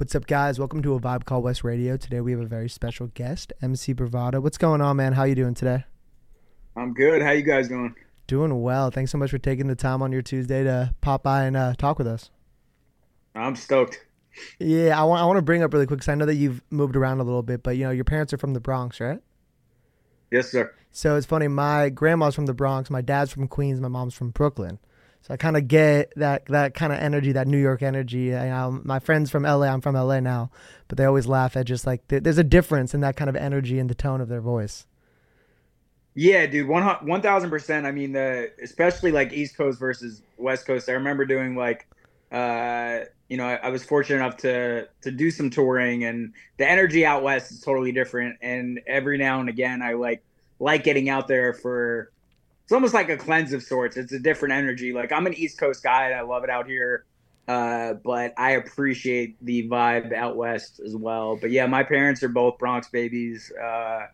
What's up, guys? Welcome to a Vibe Called West Radio. Today we have a very special guest, MC Bravado. What's going on, man? How you doing today? I'm good. How you guys doing? Doing well. Thanks so much for taking the time on your Tuesday to pop by and uh, talk with us. I'm stoked. Yeah, I want I want to bring up really quick because I know that you've moved around a little bit, but you know your parents are from the Bronx, right? Yes, sir. So it's funny. My grandma's from the Bronx. My dad's from Queens. My mom's from Brooklyn. So I kind of get that that kind of energy, that New York energy. I, um, my friends from LA, I'm from LA now, but they always laugh at just like there- there's a difference in that kind of energy and the tone of their voice. Yeah, dude, one one thousand percent. I mean, the especially like East Coast versus West Coast. I remember doing like, uh, you know, I, I was fortunate enough to to do some touring, and the energy out west is totally different. And every now and again, I like like getting out there for. It's almost like a cleanse of sorts. It's a different energy. Like I'm an East Coast guy, and I love it out here. Uh, but I appreciate the vibe out west as well. But yeah, my parents are both Bronx babies. Uh,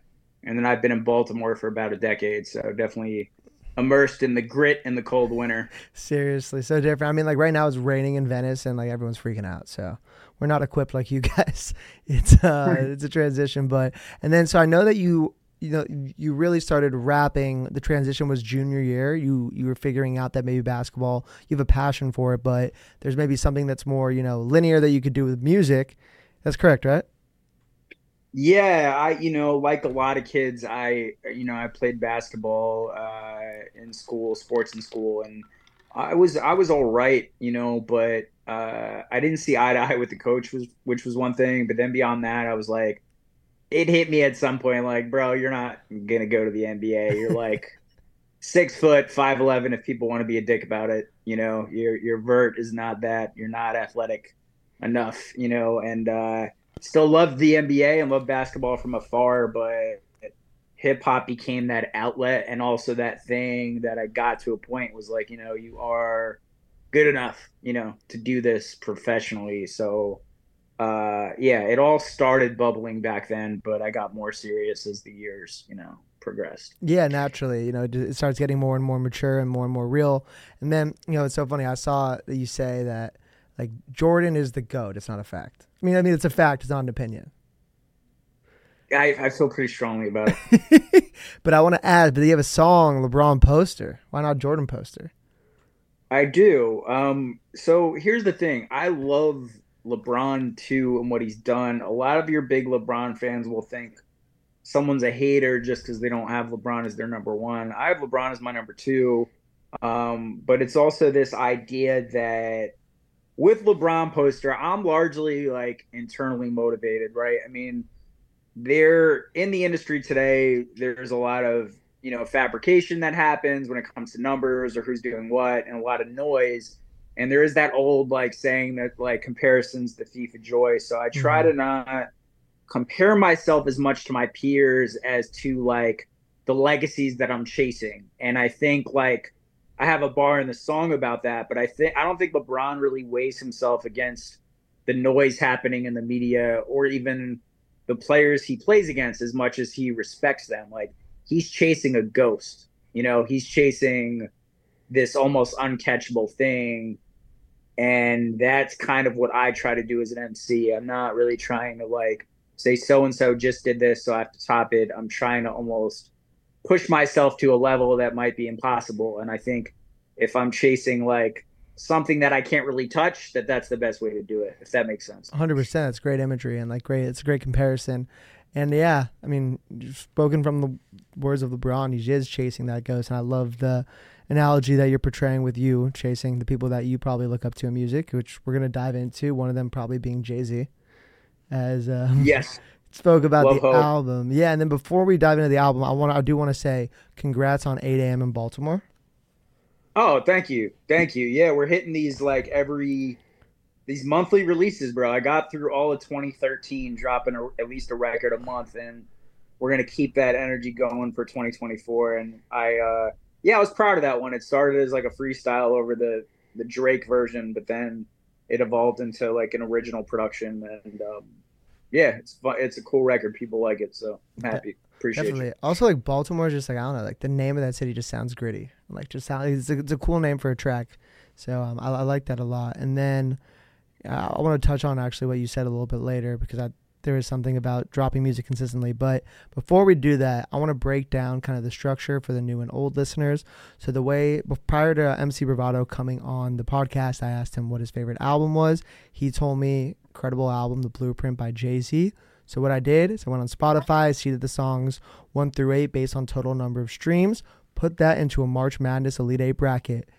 and then I've been in Baltimore for about a decade, so definitely immersed in the grit and the cold winter. Seriously, so different. I mean, like right now it's raining in Venice, and like everyone's freaking out. So we're not equipped like you guys. It's uh, it's a transition, but and then so I know that you you know you really started rapping. The transition was junior year. You you were figuring out that maybe basketball you have a passion for it, but there's maybe something that's more you know linear that you could do with music. That's correct, right? Yeah, I you know like a lot of kids, I you know I played basketball uh, in school, sports in school, and I was I was all right, you know, but uh, I didn't see eye to eye with the coach, was which was one thing. But then beyond that, I was like, it hit me at some point, like, bro, you're not gonna go to the NBA. You're like six foot, five eleven. If people want to be a dick about it, you know, your your vert is not that. You're not athletic enough, you know, and. uh still love the NBA and love basketball from afar, but hip hop became that outlet and also that thing that I got to a point was like, you know, you are good enough, you know, to do this professionally. So uh yeah, it all started bubbling back then, but I got more serious as the years, you know, progressed. Yeah, naturally, you know, it starts getting more and more mature and more and more real. And then, you know, it's so funny. I saw that you say that like Jordan is the goat. It's not a fact. I mean, I mean, it's a fact. It's not an opinion. I, I feel pretty strongly about it. but I want to add, but you have a song, LeBron poster. Why not Jordan poster? I do. Um, so here's the thing. I love LeBron too and what he's done. A lot of your big LeBron fans will think someone's a hater just because they don't have LeBron as their number one. I have LeBron as my number two. Um, but it's also this idea that with LeBron poster, I'm largely like internally motivated, right? I mean, there in the industry today, there's a lot of you know fabrication that happens when it comes to numbers or who's doing what, and a lot of noise. And there is that old like saying that like comparisons the thief of joy. So I try mm-hmm. to not compare myself as much to my peers as to like the legacies that I'm chasing. And I think like I have a bar in the song about that, but I think I don't think LeBron really weighs himself against the noise happening in the media or even the players he plays against as much as he respects them. Like he's chasing a ghost, you know, he's chasing this almost uncatchable thing. And that's kind of what I try to do as an MC. I'm not really trying to like say so and so just did this, so I have to top it. I'm trying to almost push myself to a level that might be impossible. And I think if I'm chasing like something that I can't really touch, that that's the best way to do it. If that makes sense. 100. percent It's great imagery and like great. It's a great comparison. And yeah, I mean, spoken from the words of LeBron, he is chasing that ghost, and I love the analogy that you're portraying with you chasing the people that you probably look up to in music, which we're gonna dive into. One of them probably being Jay Z. As um, yes, spoke about Love the hope. album. Yeah, and then before we dive into the album, I want I do want to say congrats on 8 a.m. in Baltimore. Oh, thank you, thank you. Yeah, we're hitting these like every these monthly releases, bro. I got through all of 2013, dropping a, at least a record a month, and we're gonna keep that energy going for 2024. And I, uh, yeah, I was proud of that one. It started as like a freestyle over the the Drake version, but then it evolved into like an original production, and um, yeah, it's fun. It's a cool record. People like it, so I'm happy. Appreciate Definitely. You. Also, like Baltimore, is just like I don't know, like the name of that city just sounds gritty. Like just sound, it's a, it's a cool name for a track. So um, I, I like that a lot. And then uh, I want to touch on actually what you said a little bit later because I, there is something about dropping music consistently. But before we do that, I want to break down kind of the structure for the new and old listeners. So the way prior to MC Bravado coming on the podcast, I asked him what his favorite album was. He told me incredible album, The Blueprint by Jay Z. So what I did is I went on Spotify, seeded the songs one through eight based on total number of streams, put that into a March Madness Elite Eight bracket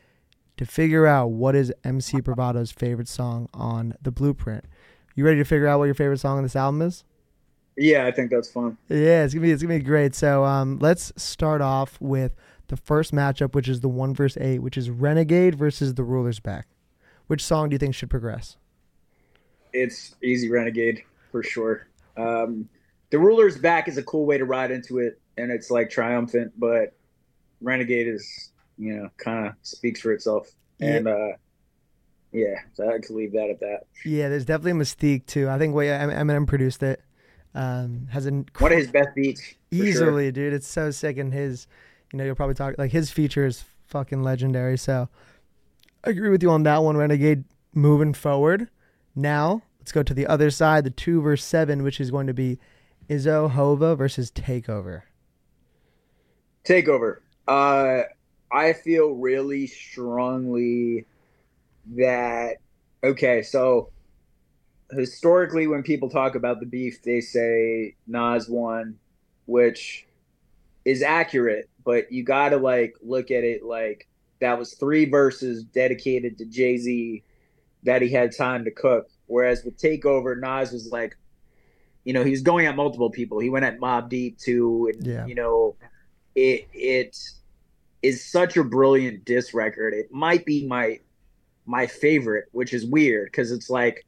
to figure out what is MC Bravado's favorite song on the Blueprint. You ready to figure out what your favorite song on this album is? Yeah, I think that's fun. Yeah, it's gonna be it's gonna be great. So um, let's start off with the first matchup, which is the one versus eight, which is Renegade versus the Rulers Back. Which song do you think should progress? It's easy Renegade for sure. Um, the Rulers Back is a cool way to ride into it, and it's like triumphant, but Renegade is you know kind of speaks for itself, yeah. and uh, yeah, so I had to leave that at that. Yeah, there's definitely a mystique too. I think way Eminem produced it. Um, has a one of his best beats easily, sure. dude. It's so sick, and his, you know, you'll probably talk like his feature is fucking legendary. So I agree with you on that one. Renegade moving forward. Now let's go to the other side, the two verse seven, which is going to be Izzo Hova versus Takeover. Takeover. Uh, I feel really strongly that okay, so historically when people talk about the beef, they say Nas won, which is accurate, but you gotta like look at it like that was three verses dedicated to Jay Z that he had time to cook. Whereas with Takeover, Nas was like, you know, he was going at multiple people. He went at Mobb Deep too, and yeah. you know, it it is such a brilliant diss record. It might be my my favorite, which is weird because it's like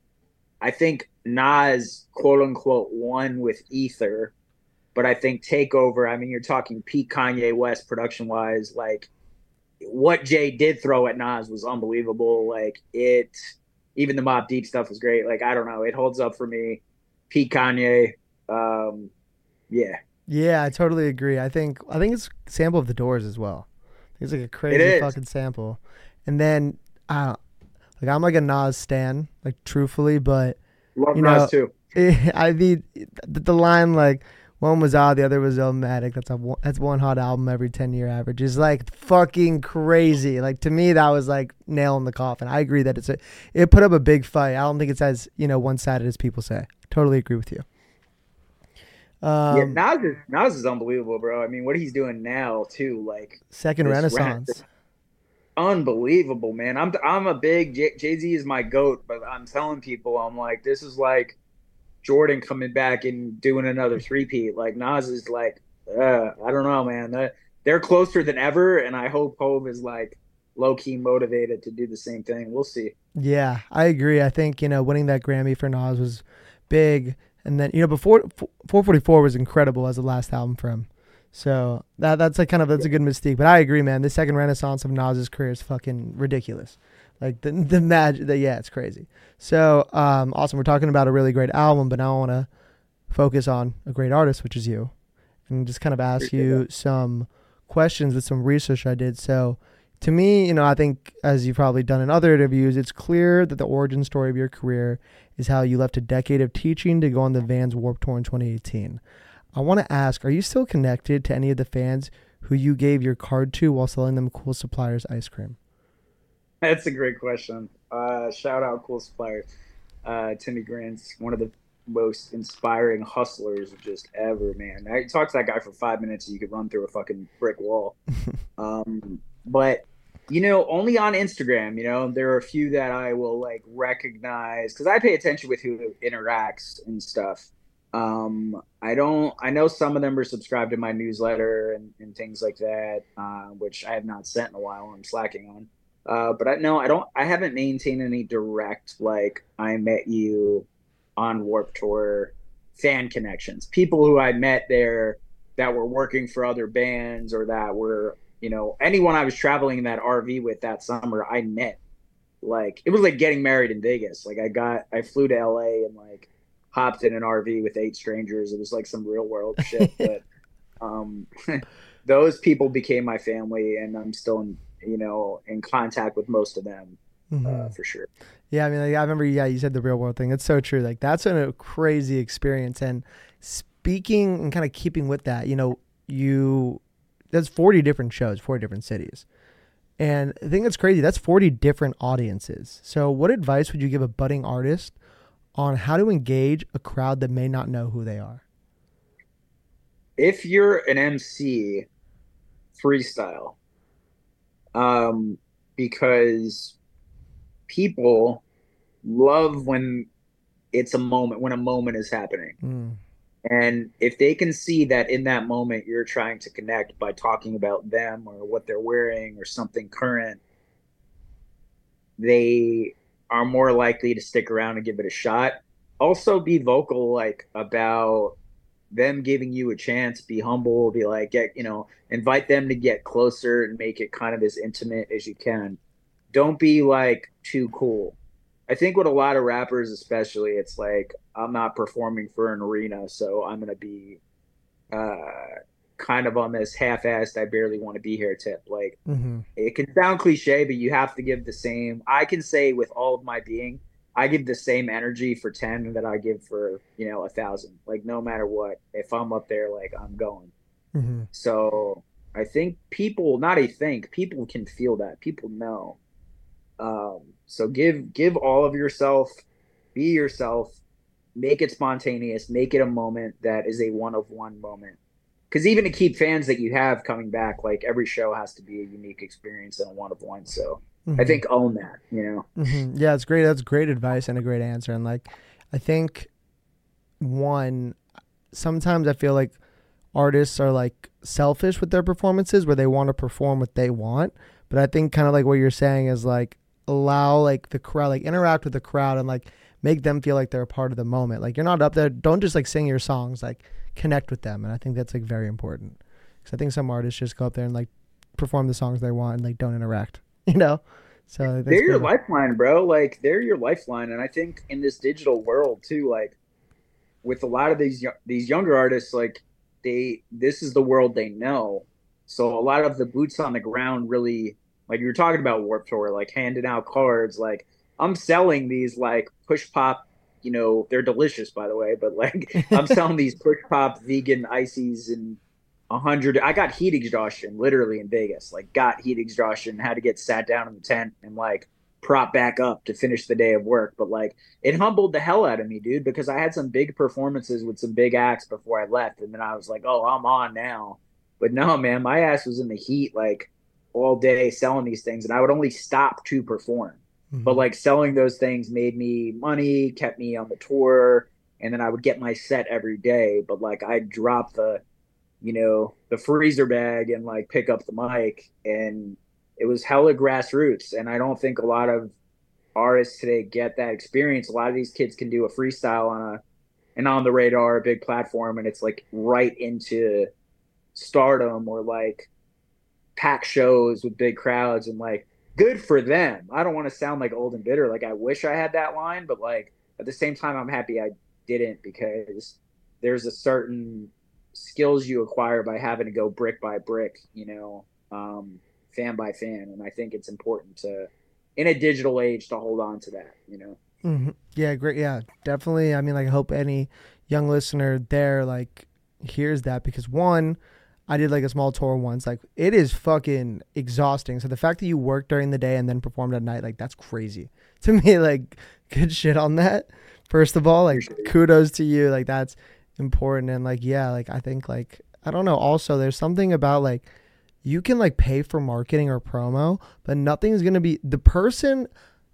I think Nas quote unquote won with Ether, but I think Takeover. I mean, you're talking peak Kanye West production wise. Like what Jay did throw at Nas was unbelievable. Like it, even the Mobb Deep stuff was great. Like I don't know, it holds up for me. Peak Kanye. Um, yeah. Yeah, I totally agree. I think I think it's sample of the Doors as well. It's like a crazy fucking sample. And then uh, like I'm like a Nas stan, like truthfully, but Love you know, Nas too. I mean, the, the line like one was odd, the other was Illmatic. That's a that's one hot album every ten year average. Is like fucking crazy. Like to me, that was like nail in the coffin. I agree that it's a it put up a big fight. I don't think it's as you know one sided as people say. Totally agree with you. Um, yeah, Nas is Nas is unbelievable, bro. I mean, what he's doing now too, like second renaissance unbelievable, man. I'm I'm a big Jay Z is my goat, but I'm telling people I'm like this is like Jordan coming back and doing another three-peat. Like Nas is like, uh, I don't know, man. They're, closer than ever, and I hope Hove is like low key motivated to do the same thing. We'll see. Yeah, I agree. I think you know winning that Grammy for Nas was big, and then you know before 444 was incredible as the last album for him. So that that's like kind of that's a good mystique. But I agree, man. The second renaissance of Nas's career is fucking ridiculous. Like the the magic. The, yeah, it's crazy. So um, awesome. We're talking about a really great album, but now I want to focus on a great artist, which is you, and just kind of ask you some questions with some research I did. So to me, you know, I think as you've probably done in other interviews, it's clear that the origin story of your career is how you left a decade of teaching to go on the Vans Warped Tour in 2018. I want to ask, are you still connected to any of the fans who you gave your card to while selling them Cool Suppliers ice cream? That's a great question. Uh, shout out Cool Suppliers. Uh, Timmy Grant's one of the most inspiring hustlers just ever, man. I talked to that guy for five minutes and you could run through a fucking brick wall. um, but you know, only on Instagram, you know, there are a few that I will like recognize because I pay attention with who interacts and stuff. Um, I don't. I know some of them are subscribed to my newsletter and, and things like that, uh, which I have not sent in a while. I'm slacking on. Uh, but I no, I don't. I haven't maintained any direct like I met you on Warped Tour fan connections. People who I met there that were working for other bands or that were you know anyone I was traveling in that RV with that summer. I met like it was like getting married in Vegas. Like I got I flew to LA and like hopped in an RV with eight strangers. It was like some real world shit. but um, those people became my family, and I'm still in you know in contact with most of them. mm-hmm. uh, for sure. Yeah, I mean, like, I remember. Yeah, you said the real world thing. It's so true. Like that's a crazy experience. And speaking and kind of keeping with that, you know, you that's forty different shows, forty different cities. And I think that's crazy. That's 40 different audiences. So, what advice would you give a budding artist on how to engage a crowd that may not know who they are? If you're an MC, freestyle. Um, because people love when it's a moment, when a moment is happening. Mm. And if they can see that in that moment you're trying to connect by talking about them or what they're wearing or something current, they are more likely to stick around and give it a shot. Also be vocal like about them giving you a chance, be humble, be like get, you know, invite them to get closer and make it kind of as intimate as you can. Don't be like too cool. I think with a lot of rappers, especially, it's like I'm not performing for an arena, so I'm gonna be uh, kind of on this half-assed. I barely want to be here tip. Like mm-hmm. it can sound cliche, but you have to give the same. I can say with all of my being, I give the same energy for ten that I give for you know a thousand. Like no matter what, if I'm up there, like I'm going. Mm-hmm. So I think people, not a think, people can feel that. People know. Um, so give give all of yourself, be yourself, make it spontaneous, make it a moment that is a one of one moment. Because even to keep fans that you have coming back, like every show has to be a unique experience and a one of one. So mm-hmm. I think own that, you know. Mm-hmm. Yeah, it's great. That's great advice and a great answer. And like, I think one, sometimes I feel like artists are like selfish with their performances where they want to perform what they want. But I think kind of like what you're saying is like allow like the crowd like interact with the crowd and like make them feel like they're a part of the moment. Like you're not up there don't just like sing your songs like connect with them and i think that's like very important. Because i think some artists just go up there and like perform the songs they want and like don't interact you know? So they're your lifeline bro. Like they're your lifeline and i think in this digital world too like with a lot of these these younger artists like they this is the world they know. So a lot of the boots on the ground really like you were talking about Warped Tour, like handing out cards. Like I'm selling these like push pop. You know, they're delicious, by the way. But like I'm selling these push pop vegan ices and a hundred. I got heat exhaustion literally in Vegas. Like got heat exhaustion, had to get sat down in the tent and like prop back up to finish the day of work. But like it humbled the hell out of me, dude, because I had some big performances with some big acts before I left, and then I was like, oh, I'm on now. But no, man, my ass was in the heat. Like all day selling these things and I would only stop to perform. Mm-hmm. But like selling those things made me money, kept me on the tour, and then I would get my set every day. But like I'd drop the, you know, the freezer bag and like pick up the mic and it was hella grassroots. And I don't think a lot of artists today get that experience. A lot of these kids can do a freestyle on a and on the radar, a big platform, and it's like right into stardom or like pack shows with big crowds and like good for them. I don't want to sound like old and bitter. Like I wish I had that line, but like at the same time, I'm happy I didn't because there's a certain skills you acquire by having to go brick by brick, you know, um, fan by fan. And I think it's important to, in a digital age, to hold on to that, you know? Mm-hmm. Yeah, great. Yeah, definitely. I mean, like, I hope any young listener there, like, hears that because one, I did like a small tour once. Like it is fucking exhausting. So the fact that you worked during the day and then performed at night, like that's crazy to me. Like good shit on that. First of all, like kudos to you. Like that's important. And like yeah, like I think like I don't know. Also, there's something about like you can like pay for marketing or promo, but nothing's gonna be the person.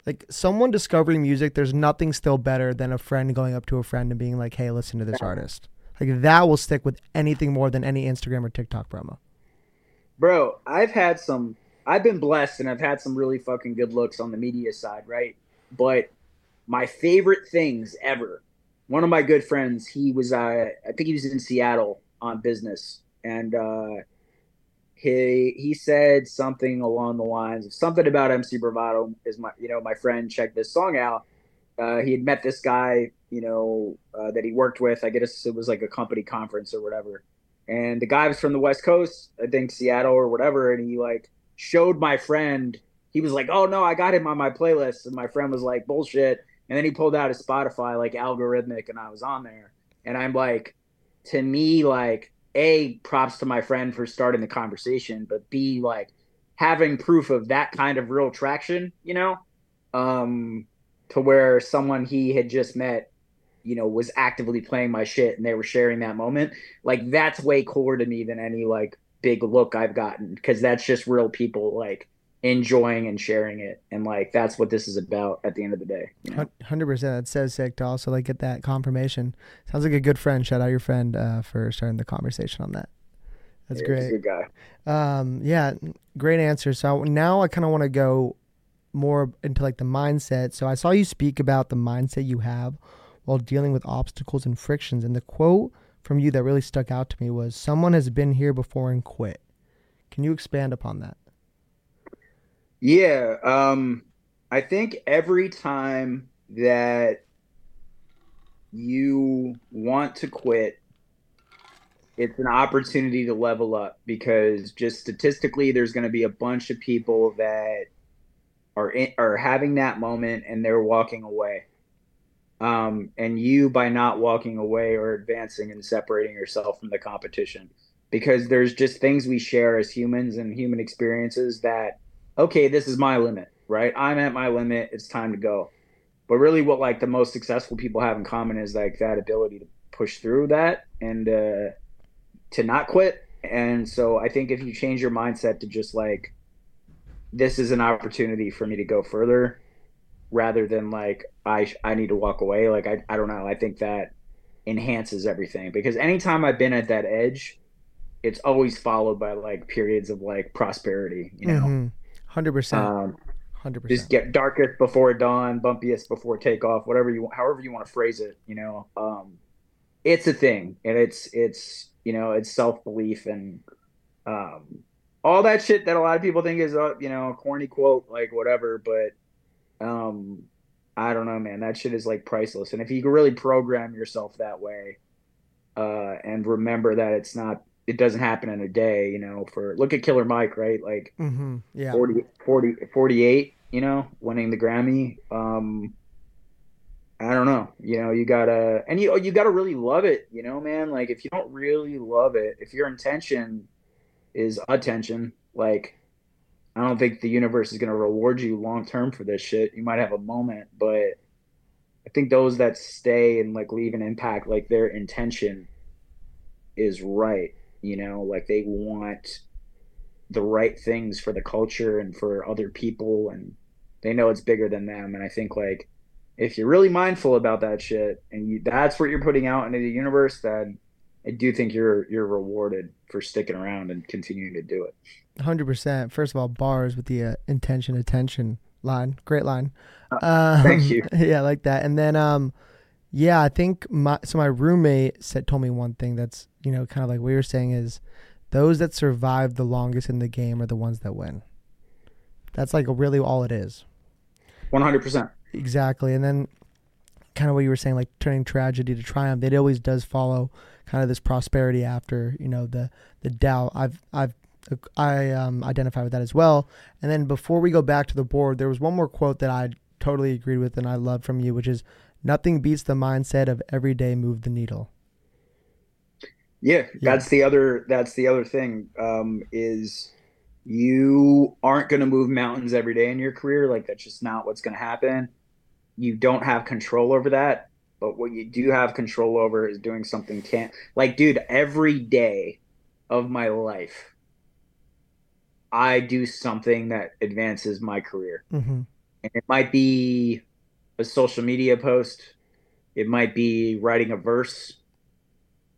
Like someone discovering music, there's nothing still better than a friend going up to a friend and being like, "Hey, listen to this artist." Like that will stick with anything more than any Instagram or TikTok promo. Bro, I've had some I've been blessed and I've had some really fucking good looks on the media side, right? But my favorite things ever. One of my good friends, he was uh I think he was in Seattle on business and uh he he said something along the lines of something about MC Bravado is my you know my friend check this song out. Uh, he had met this guy you know, uh, that he worked with. I guess it was like a company conference or whatever. And the guy was from the West Coast, I think Seattle or whatever. And he like showed my friend he was like, "Oh no, I got him on my playlist," and my friend was like, "Bullshit." And then he pulled out his Spotify like algorithmic, and I was on there, and I'm like, to me, like, a props to my friend for starting the conversation, but b like having proof of that kind of real traction, you know, um, to where someone he had just met, you know, was actively playing my shit and they were sharing that moment. Like that's way cooler to me than any like big look I've gotten because that's just real people like enjoying and sharing it and like that's what this is about at the end of the day you know? 100% that says sick to also like get that confirmation sounds like a good friend shout out your friend uh, for starting the conversation on that that's Yeah, great a good guy Um, yeah, great answer. So now I kind of want to go more into like the mindset. So I saw you speak about the mindset you have while dealing with obstacles and frictions. And the quote from you that really stuck out to me was someone has been here before and quit. Can you expand upon that? Yeah, um, I think every time that you want to quit, it's an opportunity to level up because just statistically, there's going to be a bunch of people that are in, are having that moment and they're walking away. Um, and you, by not walking away, or advancing and separating yourself from the competition because there's just things we share as humans and human experiences that okay, this is my limit, right? I'm at my limit. It's time to go. But really, what like the most successful people have in common is like that ability to push through that and uh, to not quit. And so I think if you change your mindset to just like, this is an opportunity for me to go further rather than like, I, I need to walk away. Like, I, I don't know. I think that enhances everything because anytime I've been at that edge, it's always followed by like periods of like prosperity, you know? Mhm. 100%. Um, 100%. just get darkest before dawn, bumpiest before takeoff, whatever you however you want to phrase it, you know. Um, it's a thing, and it's it's you know it's self belief and um, all that shit that a lot of people think is a you know a corny quote like whatever, but um, I don't know, man. That shit is like priceless, and if you can really program yourself that way, uh, and remember that it's not it doesn't happen in a day, you know. For look at Killer Mike, right? Like mm-hmm. Yeah. 40, 40, 48, you know, winning the Grammy. Um, I don't know, you know, you gotta, and you, you gotta really love it, you know, man. Like if you don't really love it, if your intention is attention, like I don't think the universe is gonna reward you long term for this shit. You might have a moment, but I think those that stay and like leave an impact, like their intention is right, you know, like they want the right things for the culture and for other people and they know it's bigger than them. And i think like if you're really mindful about that shit and you that's what you're putting out into the universe then i do think you're you're rewarded for sticking around and continuing to do it 100%. First of all, bars with the uh, intention, attention line. Great line. Um, thank you. Yeah, I like that. And then, um, yeah, I think my so my roommate said told me one thing that's you know kind of like what you're saying is those that survive the longest in the game are the ones that win. That's like really all it is. 100% Exactly. And then kind of what you were saying, like turning tragedy to triumph, it always does follow kind of this prosperity after, you know, the the doubt. I've I've I um, identify with that as well. And then before we go back to the board, there was one more quote that I totally agreed with and I love from you, which is nothing beats the mindset of every day move the needle. yeah, that's the other that's the other thing um is you aren't going to move mountains every day in your career like that's just not what's going to happen you don't have control over that but what you do have control over is doing something can't like dude every day of my life i do something that advances my career. Mm-hmm. and it might be a social media post. It might be writing a verse.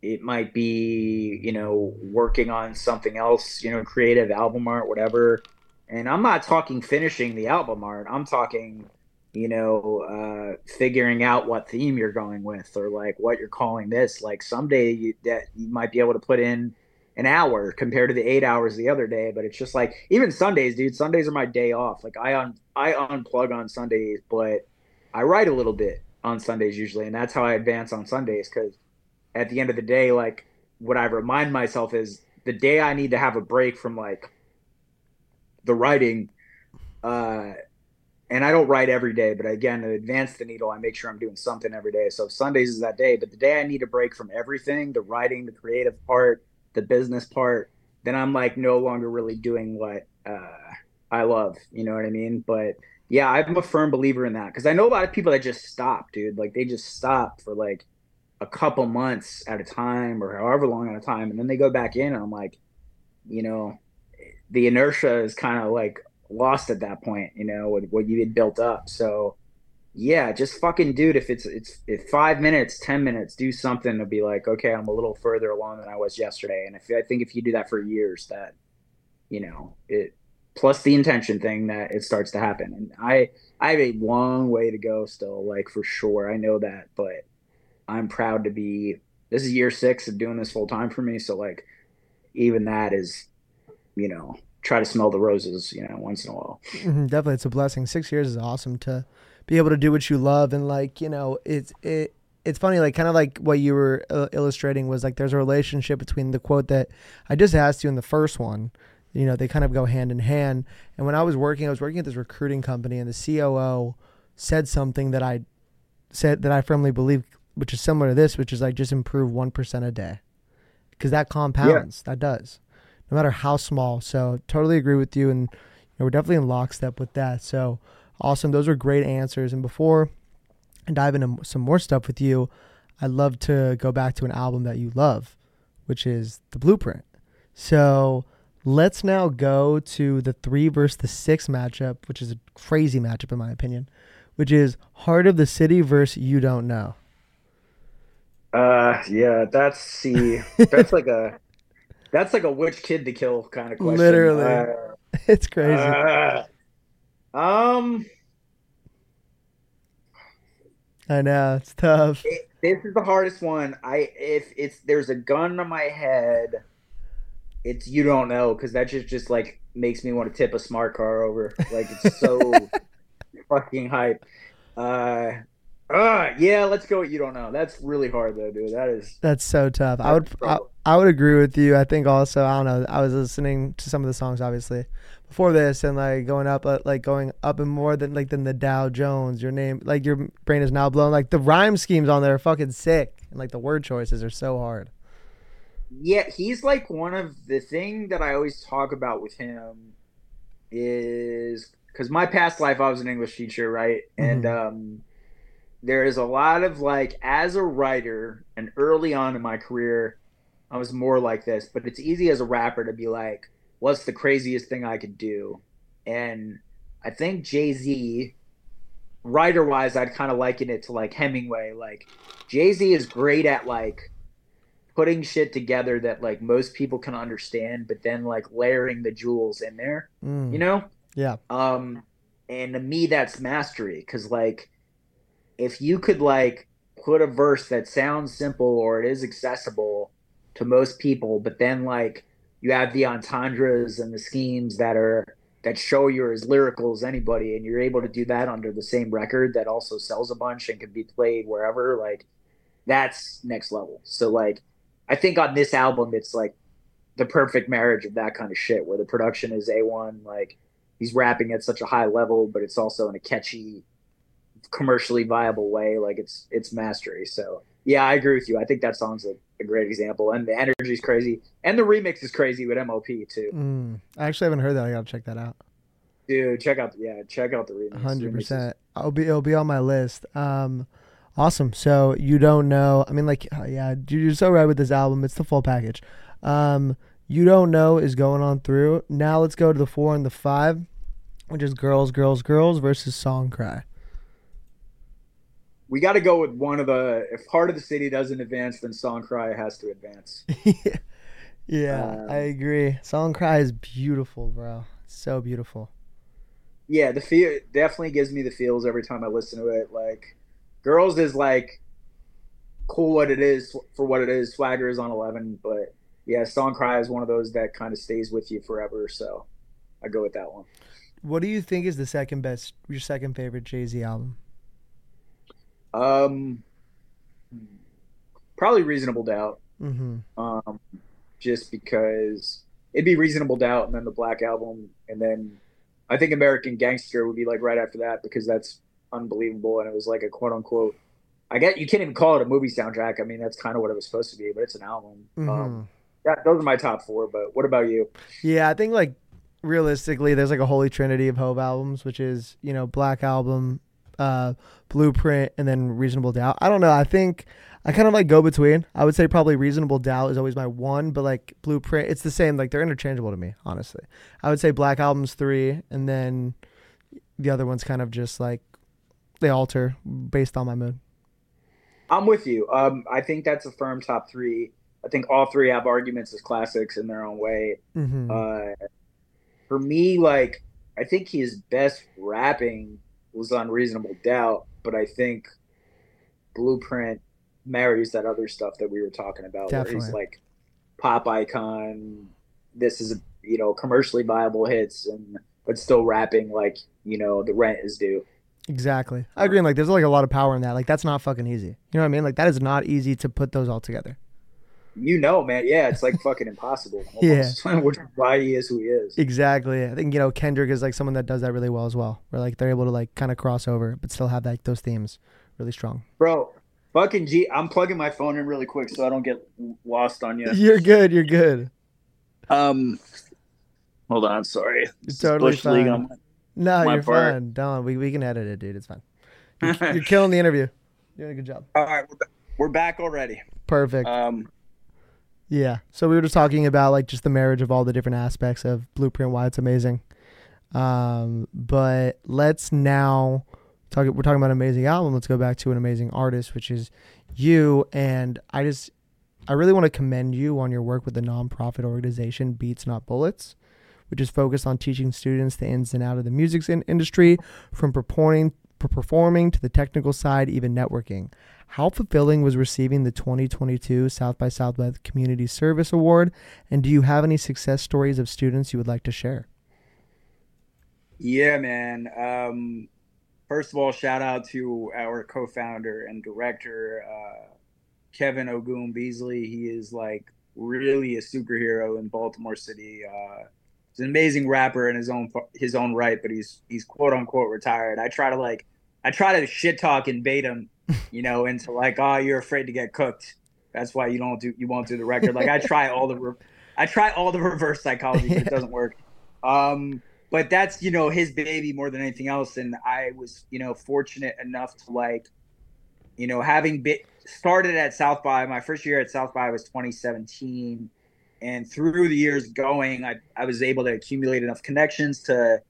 It might be you know working on something else you know creative album art whatever. And i'm not talking finishing the album art. I'm talking you know uh figuring out what theme you're going with or like what you're calling this. Like someday you that you might be able to put in an hour compared to the eight hours the other day but it's just like even sundays dude sundays are my day off like i un i unplug on sundays but i write a little bit on sundays usually and that's how i advance on sundays because at the end of the day, like what I remind myself is the day I need to have a break from like the writing, Uh, and I don't write every day, but again, to advance the needle, I make sure I'm doing something every day. So Sundays is that day, but the day I need a break from everything, the writing, the creative part, the business part, then I'm like no longer really doing what uh, I love. You know what I mean? But yeah, I'm a firm believer in that because I know a lot of people that just stop, dude. Like they just stop for like a couple months at a time or however long at a time, and then they go back in, and I'm like, you know, the inertia is kind of like lost at that point, you know, with what you had built up. So yeah, just fucking dude, if it's it's if five minutes, ten minutes, do something to be like, okay, I'm a little further along than I was yesterday. And if I think if you do that for years, that you know, it plus the intention thing that it starts to happen. And I I have a long way to go still, like for sure. I know that, but I'm proud to be this is year six of doing this full time for me. So like even that is, you know, try to smell the roses, you know, once in a while. Mm-hmm, definitely, it's a blessing. Six years is awesome to be able to do what you love, and like you know, it's it. It's funny, like kind of like what you were uh, illustrating was like there's a relationship between the quote that I just asked you in the first one. You know, they kind of go hand in hand. And when I was working, I was working at this recruiting company, and the COO said something that I said that I firmly believe, which is similar to this, which is like just improve one percent a day, because that compounds. Yeah. That does no matter how small. So totally agree with you, and you know, we're definitely in lockstep with that. So awesome. Those are great answers. And before I dive into some more stuff with you, I'd love to go back to an album that you love, which is The Blueprint. So let's now go to the three versus the six matchup, which is a crazy matchup in my opinion, which is Heart of the City versus You Don't Know. Uh, yeah, that's see, that's like a that's like a which kid to kill kind of question. Literally, uh, it's crazy. Uh, um, I know it's tough. It, this is the hardest one. I if it's there's a gun on my head, it's you don't know because that just just like makes me want to tip a smart car over. Like it's so fucking hype. Uh, uh, yeah, let's go. You don't know. That's really hard though, dude. That is. That's so tough. I would. I, I, would agree with you. I think also. I don't know. I was listening to some of the songs, obviously, before this, and like going up, uh, like going up and more than like than the Dow Jones. Your name, like your brain is now blown. Like the rhyme schemes on there are fucking sick, and like the word choices are so hard. Yeah, he's like one of the thing that I always talk about with him is because my past life I was an English teacher, right, mm-hmm. and um there is a lot of like as a writer and early on in my career i was more like this but it's easy as a rapper to be like what's the craziest thing i could do? And i think jay-z writer wise i'd kind of liken it to like hemingway. Like jay-z is great at like putting shit together that like most people can understand but then like layering the jewels in there mm. you know? Yeah. Um and to me that's mastery because like if you could like put a verse that sounds simple or it is accessible to most people, but then like you have the entendres and the schemes that are that show you're as lyrical as anybody and you're able to do that under the same record that also sells a bunch and can be played wherever like that's next level. So like i think on this album it's like the perfect marriage of that kind of shit where the production is a1 like he's rapping at such a high level but it's also in a catchy commercially viable way. Like it's it's mastery. So yeah, I agree with you. I think that song's a, a great example, and the energy is crazy, and the remix is crazy with MOP too. Mm, I actually haven't heard that. I gotta check that out. Dude, check out yeah, check out the remix. Hundred percent. I'll be it'll be on my list. Um, awesome. So you don't know. I mean, like, uh, yeah, you're so right with this album. It's the full package. Um, you don't know is going on through. Now let's go to the four and the five, which is girls, girls, girls versus song cry we got to go with one of the. If Heart of the City doesn't advance, then Song Cry has to advance. yeah, um, I agree. Song Cry is beautiful, bro. So beautiful. Yeah, the feel definitely gives me the feels every time I listen to it. Like, Girls is like cool what it is for what it is. Swagger is on eleven, but yeah, Song Cry is one of those that kind of stays with you forever. So I go with that one. What do you think is the second best, your second favorite Jay Z album? Um, probably reasonable doubt. Mm-hmm. Um, just because it'd be reasonable doubt, and then the Black album, and then I think American Gangster would be like right after that because that's unbelievable and it was like a quote unquote. I get you can't even call it a movie soundtrack. I mean that's kind of what it was supposed to be, but it's an album. Mhm. Um, yeah, those are my top four. But what about you? Yeah, I think like realistically, there's like a holy trinity of Hove albums, which is you know Black Album, uh, Blueprint, and then Reasonable Doubt. I don't know. I think I kind of like go between. I would say probably Reasonable Doubt is always my one, but like Blueprint, it's the same. Like they're interchangeable to me, honestly. I would say Black Album's three, and then the other one's kind of just like they alter based on my mood. I'm with you. Um, I think that's a firm top three. I think all three have arguments as classics in their own way. Mm-hmm. Uh, for me, like I think his best rapping was on Reasonable Doubt, but I think Blueprint marries that other stuff that we were talking about, where he's Definitely. like pop icon. This is you know commercially viable hits, and but still rapping like you know the rent is due. Exactly. I agree. and, Like, there's like a lot of power in that. Like, that's not fucking easy. You know what I mean? Like, that is not easy to put those all together. You know, man. Yeah, it's like fucking impossible. Almost, which is why he is who he is. Exactly. I think you know Kendrick is like someone that does that really well as well. Where like they're able to like kind of cross over, but still have like those themes really strong. Bro, fucking G. I'm plugging my phone in really quick so I don't get lost on you. You're good. You're good. Um, hold on. Sorry. Is totally Bush fine. my- No, My you're part. fine. Don't. We we can edit it, dude. It's fine. You're, you're killing the interview. You're doing a good job. All right, we're, ba- we're back already. Perfect. Um, Yeah. So we were just talking about like just the marriage of all the different aspects of Blueprint, why it's amazing. Um, but let's now talk. We're talking about an amazing album. Let's go back to an amazing artist, which is you. And I just, I really want to commend you on your work with the nonprofit organization Beats Not Bullets, which is focused on teaching students the ins and out of the music industry, from performing, per- performing to the technical side, even networking. How fulfilling was receiving the 2022 South by Southwest Community Service Award? And do you have any success stories of students you would like to share? yeah, man. Um, first of all, shout out to our co-founder and director, uh, Kevin Ogun Beasley. He is like really a superhero in Baltimore City. Uh, he's an amazing rapper in his own his own right, but he's he's quote unquote retired. I try to like I try to shit talk and bait him, you know, into like, oh, you're afraid to get cooked. That's why you don't do you won't do the record. Like I try all the re- I try all the reverse psychology, but it doesn't work. Um, but that's you know his baby more than anything else, and I was you know fortunate enough to like, you know, having bit started at South by my first year at South by was 2017 and through the years going I, I was able to accumulate enough connections to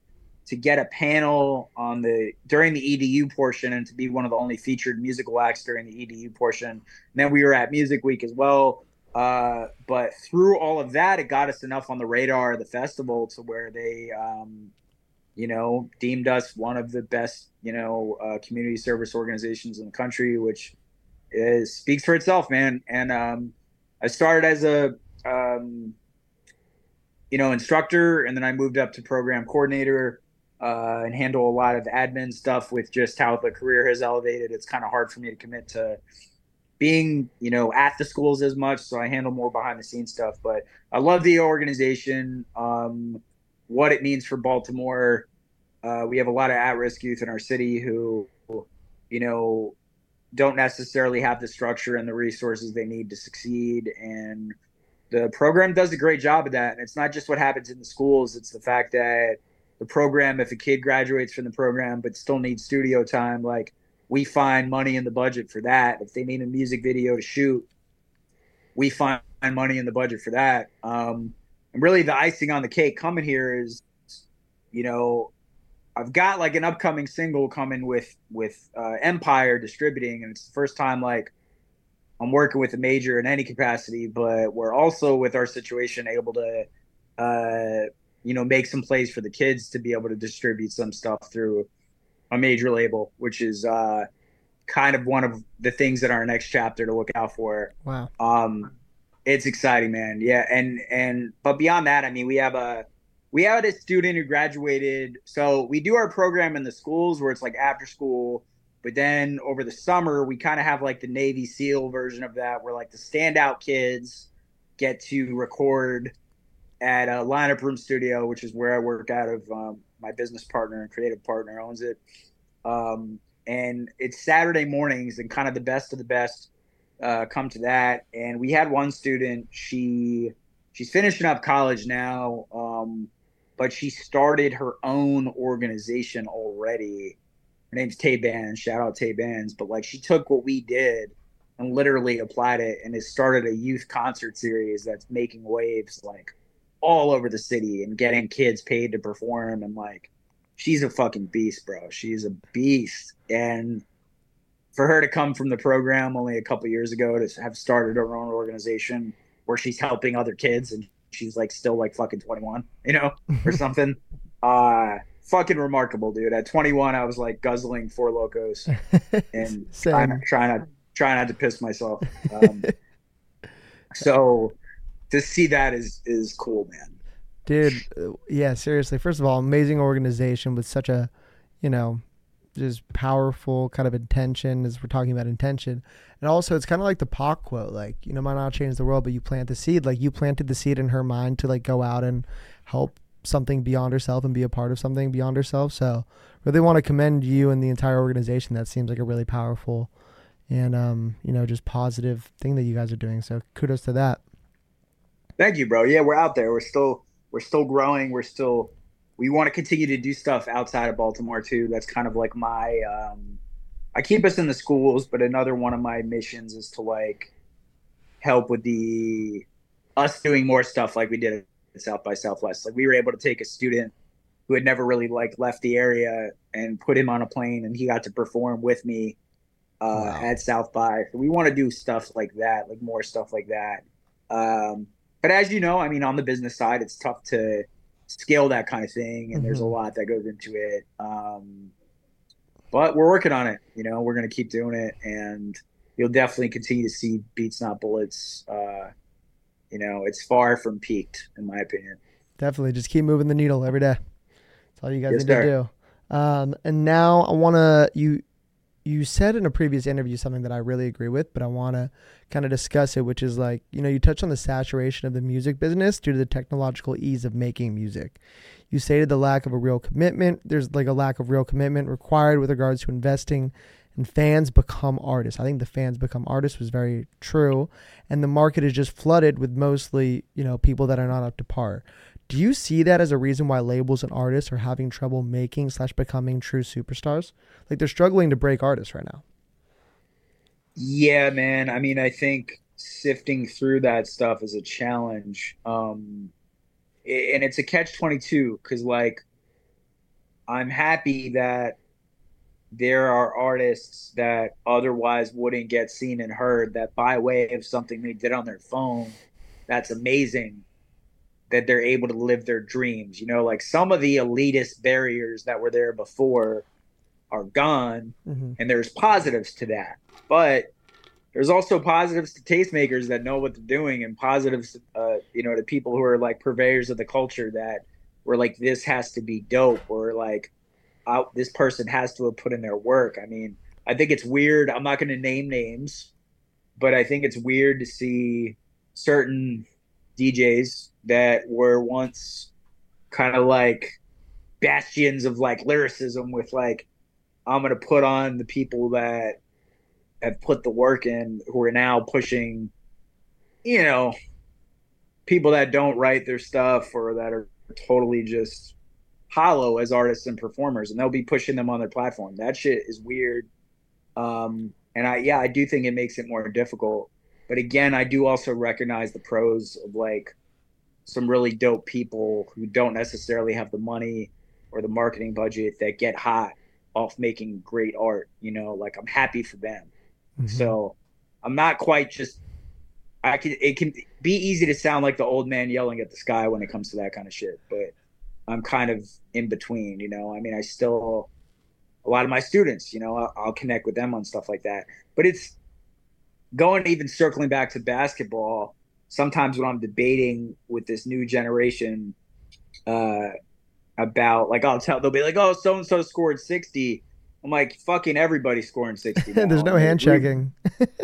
to get a panel on the during the edu portion and to be one of the only featured musical acts during the edu portion. And then we were at music week as well. Uh, but through all of that it got us enough on the radar of the festival to where they um, you know deemed us one of the best you know uh, community service organizations in the country which is speaks for itself man. And um, i started as a um, you know, instructor, and then I moved up to program coordinator uh, and handle a lot of admin stuff with just how the career has elevated. It's kind of hard for me to commit to being, you know, at the schools as much, so I handle more behind the scenes stuff. But I love the organization, um, what it means for Baltimore. Uh, we have a lot of at-risk youth in our city who, you know, don't necessarily have the structure and the resources they need to succeed and the program does a great job of that. And it's not just what happens in the schools, it's the fact that the program, if a kid graduates from the program but still needs studio time, like we find money in the budget for that. If they need a music video to shoot, we find money in the budget for that. Um, and really, the icing on the cake coming here is, you know, I've got like an upcoming single coming with with uh, Empire distributing, and it's the first time like I'm working with a major in any capacity, but we're also with our situation able to, uh, you know, make some plays for the kids to be able to distribute some stuff through a major label, which is uh, kind of one of the things in our next chapter to look out for. Wow. Um, it's exciting, man. Yeah, and and but beyond that, I mean, we have a we had a student who graduated. So we do our program in the schools where it's like after school but then over the summer, we kind of have like the Navy SEAL version of that, where like the standout kids get to record at a lineup room studio, which is where I work out of um, my business partner and creative partner owns it. Um, and it's Saturday mornings, and kind of the best of the best uh, come to that. And we had one student. She she's finishing up college now, um, but she started her own organization already. Her name's Tay Bands. Shout out Tay Bands. But like she took what we did and literally applied it and has started a youth concert series that's making waves like all over the city and getting kids paid to perform and like she's a fucking beast, bro. She's a beast. And for her to come from the program only a couple years ago to have started her own organization where she's helping other kids and she's like still like fucking 21, you know, or something. uh fucking remarkable, dude. At 21, I was like guzzling Four Lokos and trying, trying to try not to piss myself. Um, so to see that is is cool, man. Dude, yeah, seriously. First of all, amazing organization with such a, you know, just powerful kind of intention as we're talking about intention. And also it's kind of like the Pac quote, like, you know, might not change the world, but you plant the seed. Like you planted the seed in her mind to like go out and help something beyond herself and be a part of something beyond herself. So really want to commend you and the entire organization. That seems like a really powerful and um, you know, just positive thing that you guys are doing. So kudos to that. Thank you, bro. Yeah, we're out there. We're still we're still growing. We're still we want to continue to do stuff outside of Baltimore too. That's kind of like my um, I keep us in the schools, but another one of my missions is to like help with the us doing more stuff like we did at South by Southwest. Like we were able to take a student who had never really like left the area and put him on a plane and he got to perform with me uh, wow. at South by. So we want to do stuff like that, like more stuff like that. Um, but as you know, I mean, on the business side, it's tough to scale that kind of thing, and mm-hmm. there's a mm-hmm. lot that goes into it. Um, but we're working on it. You know, we're going to keep doing it, and you'll definitely continue to see beats not bullets. Uh, you know, it's far from peaked, in my opinion. Definitely, just keep moving the needle every day. That's all you guys yes, need sir. to do. Um, and now I want to you you said in a previous interview something that I really agree with, but I want to kind of discuss it, which is like, you know, you touched on the saturation of the music business due to the technological ease of making music. You stated the lack of a real commitment. There's like a lack of real commitment required with regards to investing and fans become artists. I think the fans become artists was very true. And the market is just flooded with mostly, you know, people that are not up to par. Do you see that as a reason why labels and artists are having trouble making slash becoming true superstars? Like they're struggling to break artists right now. Yeah, man. I mean, I think sifting through that stuff is a challenge. Um, and it's a catch 22 because, like, I'm happy that there are artists that otherwise wouldn't get seen and heard that by way of something they did on their phone that's amazing that they're able to live their dreams. You know, like some of the elitist barriers that were there before are gone, mm-hmm. and there's positives to that. But there's also positives to tastemakers that know what they're doing, and positives, uh, you know, to people who are like purveyors of the culture that were like, this has to be dope, or like, oh, this person has to have put in their work. I mean, I think it's weird. I'm not going to name names, but I think it's weird to see certain DJs that were once kind of like bastions of like lyricism with like I'm gonna put on the people that have put the work in who are now pushing you know people that don't write their stuff or that are totally just hollow as artists and performers and they'll be pushing them on their platform that shit is weird um and i yeah i do think it makes it more difficult but again, I do also recognize the pros of like some really dope people who don't necessarily have the money or the marketing budget that get hot off making great art. You know, like I'm happy for them. Mm-hmm. So I'm not quite just. I can. It can be easy to sound like the old man yelling at the sky when it comes to that kind of shit, but I'm kind of in between. You know, I mean, I still a lot of my students. You know, I'll, I'll connect with them on stuff like that, but it's going even circling back to basketball, sometimes when I'm debating with this new generation uh, about like I'll tell they'll be like, oh, so and so scored sixty. I'm like, fucking everybody scoring sixty. There's no hand checking.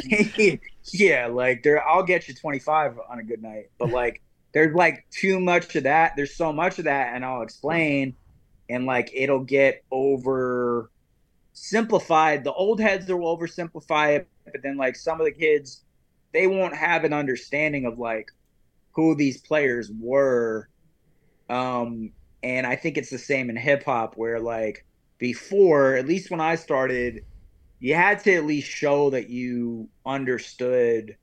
yeah, like there, I'll get you 25 on a good night, but like there's like too much of that. There's so much of that, and I'll explain. and like it'll get over simplified. The old heads will oversimplify it, but then like some of the kids, they won't have an understanding of like who these players were. Um, and I think it's the same in hip hop where like before, at least when I started, you had to at least show that you understood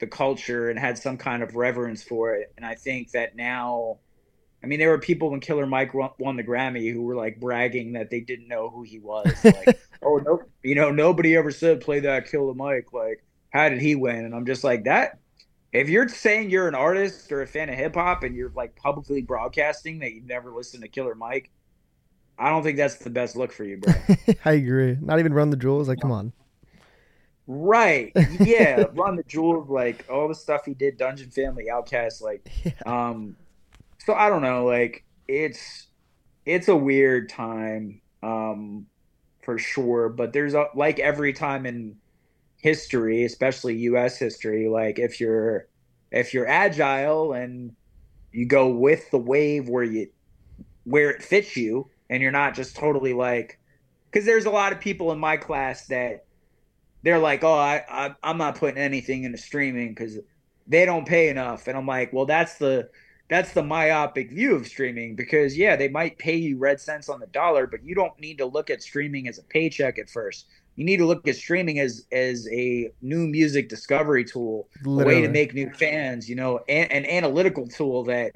the culture and had some kind of reverence for it. And I think that now I mean, there were people when Killer Mike won the Grammy who were like bragging that they didn't know who he was. Like, oh no, you know, nobody ever said play that Killer Mike. Like, how did he win? And I'm just like that. If you're saying you're an artist or a fan of hip hop and you're like publicly broadcasting that you've never listened to Killer Mike, I don't think that's the best look for you, bro. I agree. Not even Run the Jewels. Like, come on. Right. Yeah. Run the Jewels, like all the stuff he did, Dungeon Family, OutKast, like, yeah. um, so I don't know, like it's it's a weird time um for sure, but there's a, like every time in history, especially US history, like if you're if you're agile and you go with the wave where you where it fits you and you're not just totally like because there's a lot of people in my class that they're like oh I, I i'm not putting anything into streaming because they don't pay enough and i'm like well that's the that's the myopic view of streaming because yeah they might pay you red cents on the dollar but you don't need to look at streaming as a paycheck at first you need to look at streaming as as a new music discovery tool Literally. a way to make new fans you know an, an analytical tool that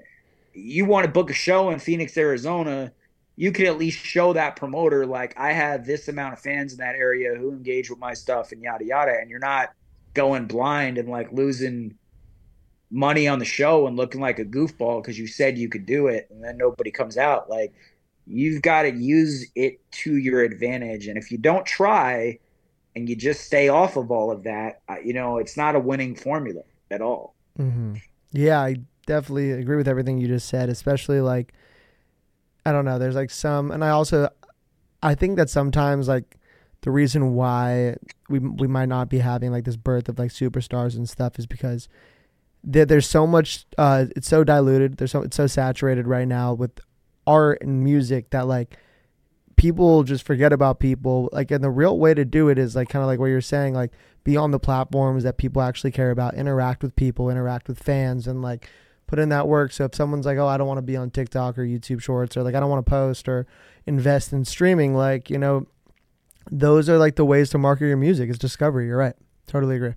you want to book a show in phoenix arizona you could at least show that promoter like i have this amount of fans in that area who engage with my stuff and yada yada. And you're not going blind and like losing money on the show and looking like a goofball because you said you could do it and then nobody comes out. Like you've got to use it to your advantage. And if you don't try and you just stay off of all of that you know it's not a winning formula at all. Mm-hmm. yeah i definitely agree with everything you just said especially like i don't know there's like some and i also i think that sometimes like the reason why we we might not be having like this birth of like superstars and stuff is because there, there's so much uh, it's so diluted there's so it's so saturated right now with art and music that like people just forget about people like and the real way to do it is like kind of like what you're saying like be on the platforms that people actually care about interact with people interact with fans and like put in that work so if someone's like oh i don't want to be on tiktok or youtube shorts or like i don't want to post or invest in streaming like you know those are like the ways to market your music is discovery you're right totally agree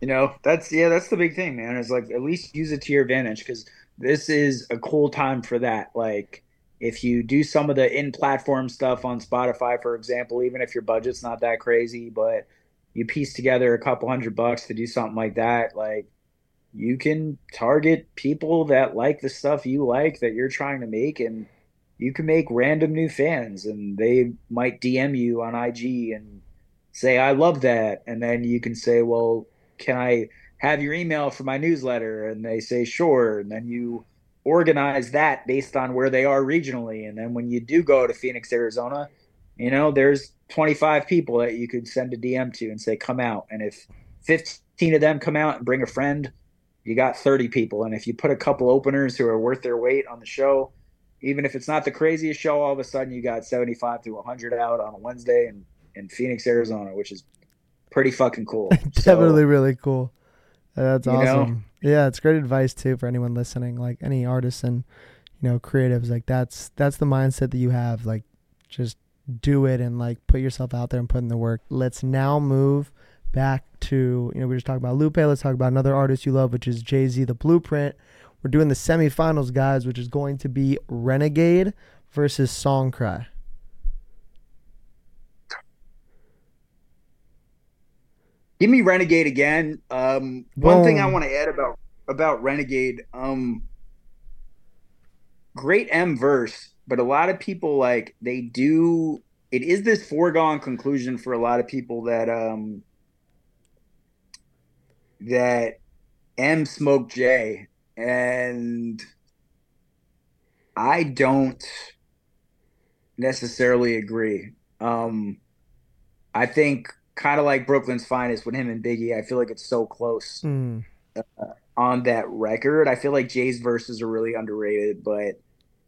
you know, that's yeah, that's the big thing, man. Is like at least use it to your advantage because this is a cool time for that. Like if you do some of the in-platform stuff on Spotify, for example, even if your budget's not that crazy, but you piece together a couple hundred bucks to do something like that, like you can target people that like the stuff you like that you're trying to make and you can make random new fans and they might DM you on IG and say I love that and then you can say well can I have your email for my newsletter? And they say, sure. And then you organize that based on where they are regionally. And then when you do go to Phoenix, Arizona, you know, there's 25 people that you could send a DM to and say, come out. And if 15 of them come out and bring a friend, you got 30 people. And if you put a couple openers who are worth their weight on the show, even if it's not the craziest show, all of a sudden you got 75 to 100 out on a Wednesday in, in Phoenix, Arizona, which is pretty fucking cool. Definitely so, really cool. Uh, that's awesome. Know? Yeah, it's great advice too for anyone listening, like any artists and you know creatives. Like that's that's the mindset that you have. Like just do it and like put yourself out there and put in the work. Let's now move back to you know we just talked about Lupe. Let's talk about another artist you love, which is Jay Z, The Blueprint. We're doing the semifinals, guys, which is going to be Renegade versus Song Cry. Give me Renegade again. Um, one thing I want to add about about Renegade, um, great Em verse, but a lot of people like they do. It is this foregone conclusion for a lot of people that um, that Em smoked Jay, and I don't necessarily agree. Um, I think kind of like Brooklyn's Finest with him and Biggie. I feel like it's so close mm. uh, on that record. I feel like Jay's verses are really underrated, but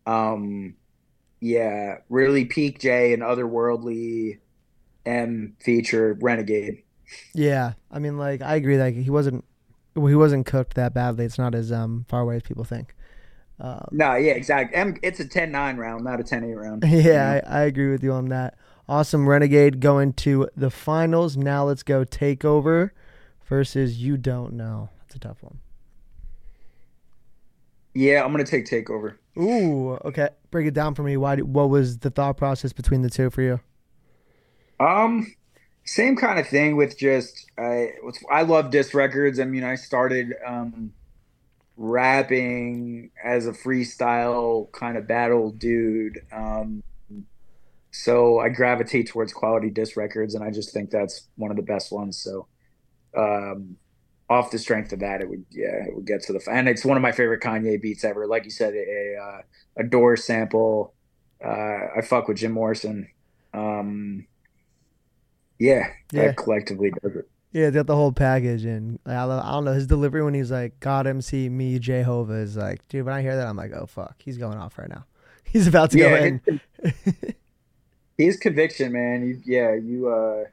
um, yeah, really peak Jay and otherworldly Em feature Renegade. Yeah, I mean, like I agree. Like he wasn't, well, he wasn't cooked that badly. It's not as um far away as people think. Um, no, yeah, exactly. It's a 10-9 round, not a 10-8 round. Yeah, I, I agree with you on that. Awesome, Renegade going to the finals. Now let's go Takeover versus You Don't Know. That's a tough one. Yeah, I'm gonna take Takeover. Ooh, okay. Break it down for me. Why? What was the thought process between the two for you? Um, same kind of thing with just I. I love diss records. I mean, I started um rapping as a freestyle kind of battle dude. Um, so I gravitate towards quality diss records, and I just think that's one of the best ones. So, um, off the strength of that, it would yeah, it would get to the and it's one of my favorite Kanye beats ever. Like you said, a a Doors sample. Uh, I fuck with Jim Morrison. Um, yeah, yeah, that collectively does it. Yeah, they got the whole package, and I, I don't know his delivery when he's like "God MC me Jehovah" is like, dude. When I hear that, I'm like, oh fuck, he's going off right now. He's about to yeah, go in. his conviction, man. You, yeah, you uh,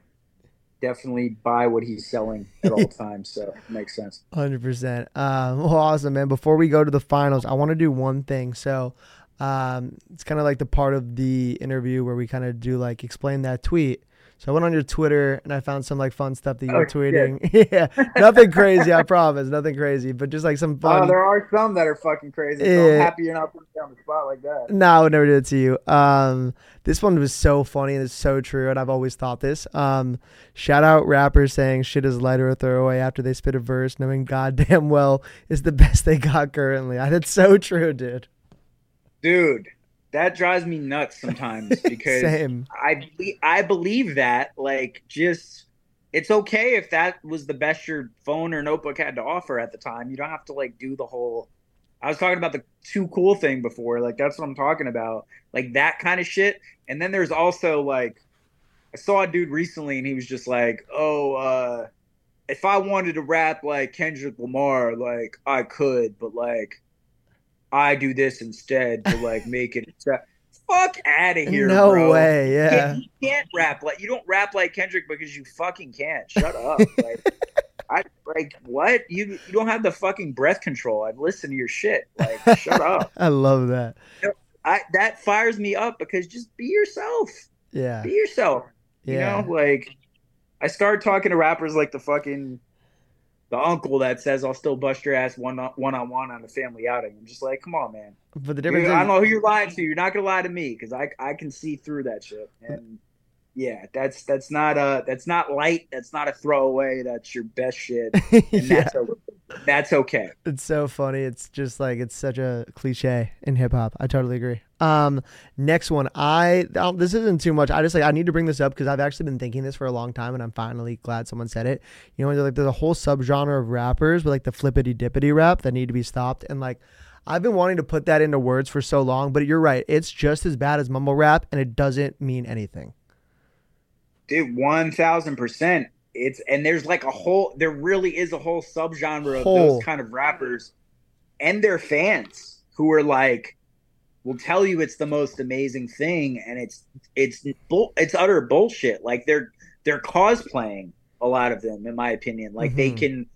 definitely buy what he's selling at all times. So it makes sense. Hundred percent. Um, well, awesome, man. Before we go to the finals, I want to do one thing. So. Um, it's kind of like the part of the interview where we kind of do like explain that tweet. So I went on your Twitter and I found some like fun stuff that you were oh, tweeting. yeah, nothing crazy, I promise, nothing crazy, but just like some oh, fun. Oh, there are some that are fucking crazy. So. I'm happy you're not putting me on the spot like that. No, I would never do it to you. Um, this one was so funny and it's so true, and I've always thought this. Um, shout out rappers saying shit is lighter or throwaway after they spit a verse, knowing goddamn well is the best they got currently. That's so true, dude. Dude, that drives me nuts sometimes because I I believe that like just it's okay if that was the best your phone or notebook had to offer at the time. You don't have to like do the whole. I was talking about the too cool thing before. Like that's what I'm talking about. Like that kind of shit. And then there's also like I saw a dude recently and he was just like, "Oh, uh if I wanted to rap like Kendrick Lamar, like I could, but like I do this instead to like make it. Fuck out of here, no bro. way, yeah. You can't rap like you don't rap like Kendrick because you fucking can't. Shut up. like, I like what you you don't have the fucking breath control. I've listened to your shit. Like, shut up. I love that. I that fires me up because just be yourself. Yeah. Be yourself. Yeah. You know, like I started talking to rappers like the fucking the uncle that says I'll still bust your ass one one on one on a family outing. I'm just like, come on, man. But the difference, is, I don't know who you're lying to. You're not gonna lie to me because I I can see through that shit. And yeah, that's that's not a that's not light. That's not a throwaway. That's your best shit. And yeah. that's. That's okay. It's so funny. It's just like it's such a cliche in hip hop. I totally agree. Um, next one. I this isn't too much. I just like I need to bring this up because I've actually been thinking this for a long time, and I'm finally glad someone said it. You know, like there's a whole subgenre of rappers with like the flippity dippity rap that need to be stopped, and like I've been wanting to put that into words for so long, but you're right. It's just as bad as mumble rap, and it doesn't mean anything. Dude, one thousand percent. It's and there's like a whole. There really is a whole subgenre of whole. those kind of rappers and their fans who are like will tell you it's the most amazing thing and it's it's it's utter bullshit like they're they're cosplaying a lot of them in my opinion like mm-hmm. they can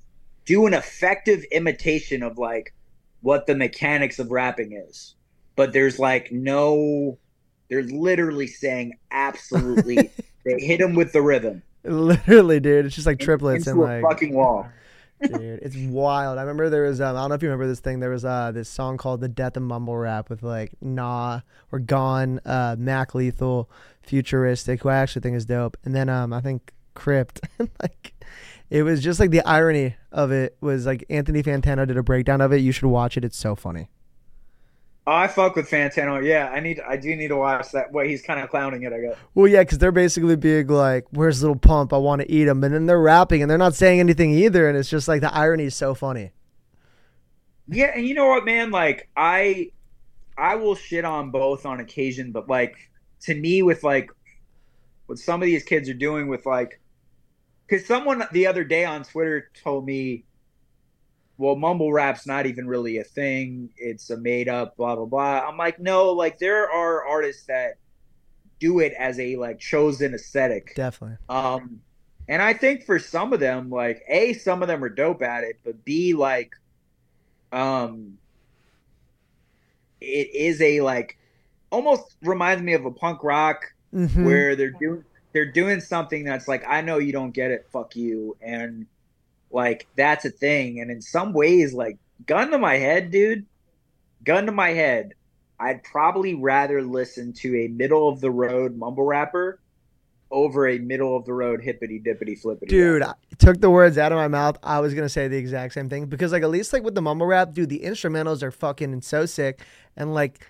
do an effective imitation of like what the mechanics of rapping is but there's like no they're literally saying absolutely they hit them with the rhythm literally dude. It's just like triplets and like fucking wall. Dude it's wild. I remember there was um, i don't know if you remember this thing. There was uh this song called the death of mumble rap with like nah or gone uh mac lethal futuristic who i actually think is dope. And then um i think crypt. Like it was just like the irony of it was like anthony fantano did a breakdown of it. You should watch it. It's so funny Oh, I fuck with Fantano. Yeah, I need. I do need to watch that. Way he's kind of clowning it. I guess. Well, yeah, because they're basically being like, "Where's Lil Pump? I want to eat him," and then they're rapping and they're not saying anything either, and it's just like the irony is so funny. Yeah, and you know what, man? Like I, I will shit on both on occasion, but like to me, with like what some of these kids are doing with like, because someone the other day on Twitter told me well, mumble rap's not even really a thing. It's a made up blah blah blah. I'm like, no, like there are artists that do it as a like chosen aesthetic. Definitely. Um and I think for some of them, like A, some of them are dope at it, but B, like um it is a like almost reminds me of a punk rock Mhm. where they're doing they're doing something that's like I know you don't get it, fuck you, and like that's a thing. And in some ways, like gun to my head, dude, gun to my head, I'd probably rather listen to a middle of the road mumble rapper over a middle of the road hippity dippity flippity. Dude. I took the words out of my mouth. I was gonna say the exact same thing because, like, at least like with the mumble rap, dude, the instrumentals are fucking so sick, and like,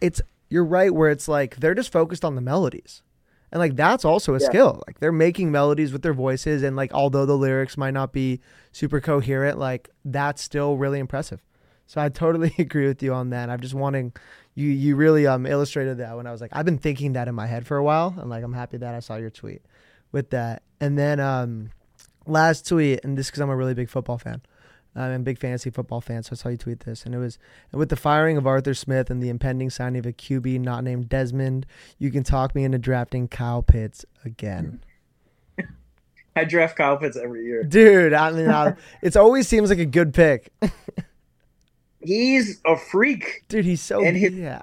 it's you're right where it's like they're just focused on the melodies, and like that's also a Yeah. skill. Like they're making melodies with their voices, and like although the lyrics might not be super coherent, like that's still really impressive. So I totally agree with you on that. I'm just wanting you you really um illustrated that when I was like I've been thinking that in my head for a while, and like I'm happy that I saw your tweet with that. And then um last tweet, and this because I'm a really big football fan. I'm a big fantasy football fan, so I saw you tweet this, and it was with the firing of Arthur Smith and the impending signing of a QB not named Desmond. You can talk me into drafting Kyle Pitts again, I draft Kyle Pitts every year. dude. I mean, I, it's always seems like a good pick, He's a freak. dude. He's so And his- yeah,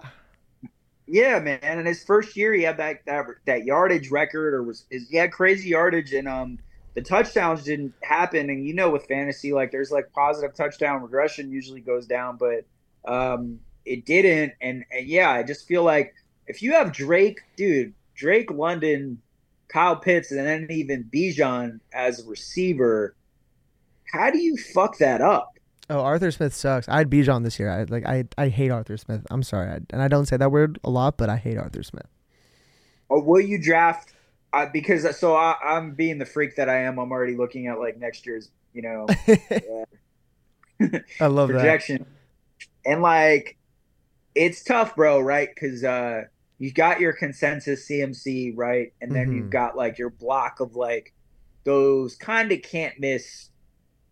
Yeah, man. In his first year, he had that that, that yardage record, or was he had crazy yardage, and um, the touchdowns didn't happen. And you know, with fantasy, like there's like positive touchdown regression usually goes down, but um, it didn't. And, and yeah, I just feel like if you have Drake, dude, Drake, London, Kyle Pitts, and then even Bijan as a receiver, how do you fuck that up? Oh, Arthur Smith sucks. I had Bijan this year. I like I I hate Arthur Smith. I'm sorry, I, and I don't say that word a lot, but I hate Arthur Smith. Or will you draft? Uh, because so I, I'm being the freak that I am. I'm already looking at like next year's, you know, I love that. projection, and like it's tough, bro. Right? Because uh, you've got your consensus CMC, right, and then Mhm. you've got like your block of like those kind of can't miss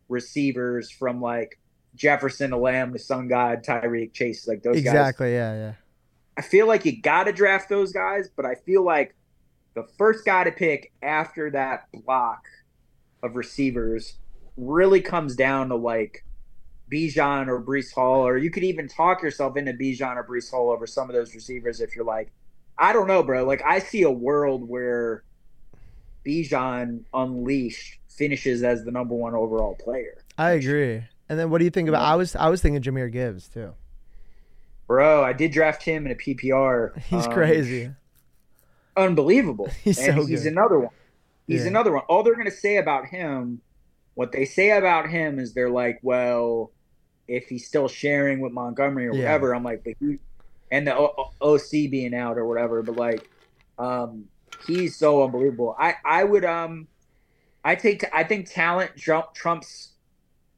receivers from like Jefferson to Lamb to Sun God, Tyreek Chase, like those guys. Exactly. Yeah. Yeah. I feel like you got to draft those guys, but I feel like the first guy to pick after that block of receivers really comes down to like Bijan or Breece Hall, or you could even talk yourself into Bijan or Breece Hall over some of those receivers if you're like, I don't know, bro. Like I see a world where Bijan unleashed finishes as the number one overall player. I agree. And then what do you think about? I was I was thinking Jahmyr Gibbs too. Bro, I did draft him in a PPR. He's Um, crazy. Unbelievable. He's and so he's good. another one. He's Yeah. another one. All they're going to say about him, what they say about him is they're like, well, if he's still sharing with Montgomery or Yeah. whatever, I'm like, but he, and the o- O- OC being out or whatever, but like, um, he's so unbelievable. I, I would, um, I take, I think talent Trump, Trump's,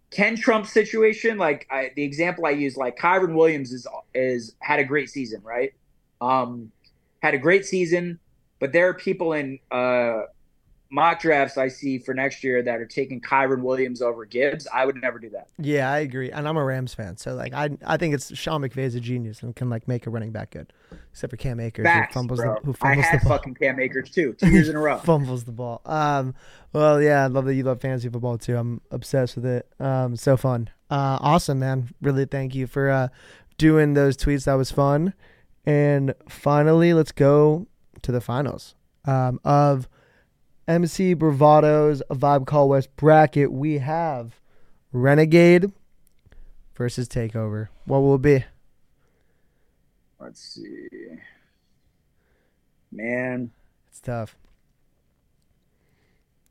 Ken Trump's situation, like I, the example I use, like Kyren Williams is, is had a great season, right? Um, had a great season, but there are people in uh, mock drafts I see for next year that are taking Kyren Williams over Gibbs. I would never do that. Yeah, I agree. And I'm a Rams fan, so like I I think it's Sean McVay's a genius and can like make a running back good, except for Cam Akers Facts, who fumbles bro. the who I fumbles had the ball. fucking Cam Akers too, two years in a row. fumbles the ball. Um, well, yeah, I love that you love fantasy football too. I'm obsessed with it. Um, so fun. Uh, awesome, man. Really, thank you for uh doing those tweets. That was fun. And finally, let's go to the finals um, of MC Bravado's Vibe Called West bracket. We have Renegade versus Takeover. What will it be? Let's see, man. It's tough.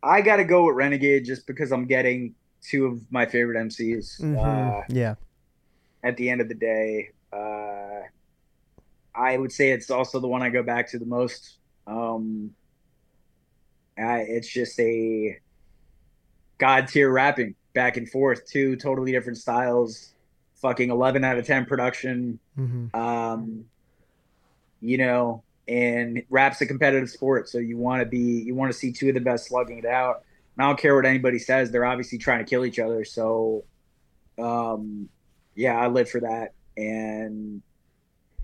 I got to go with Renegade just because I'm getting two of my favorite MCs. Mhm. Uh, yeah. at the end of the day, uh, I would say it's also the one I go back to the most. Um, I, it's just a god tier rapping back and forth, two totally different styles, fucking 11 out of 10 production. hmm Um, you know, and rap's a competitive sport, so you want to be, you want to see two of the best slugging it out. And I don't care what anybody says; they're obviously trying to kill each other. So, Um, yeah, I live for that, and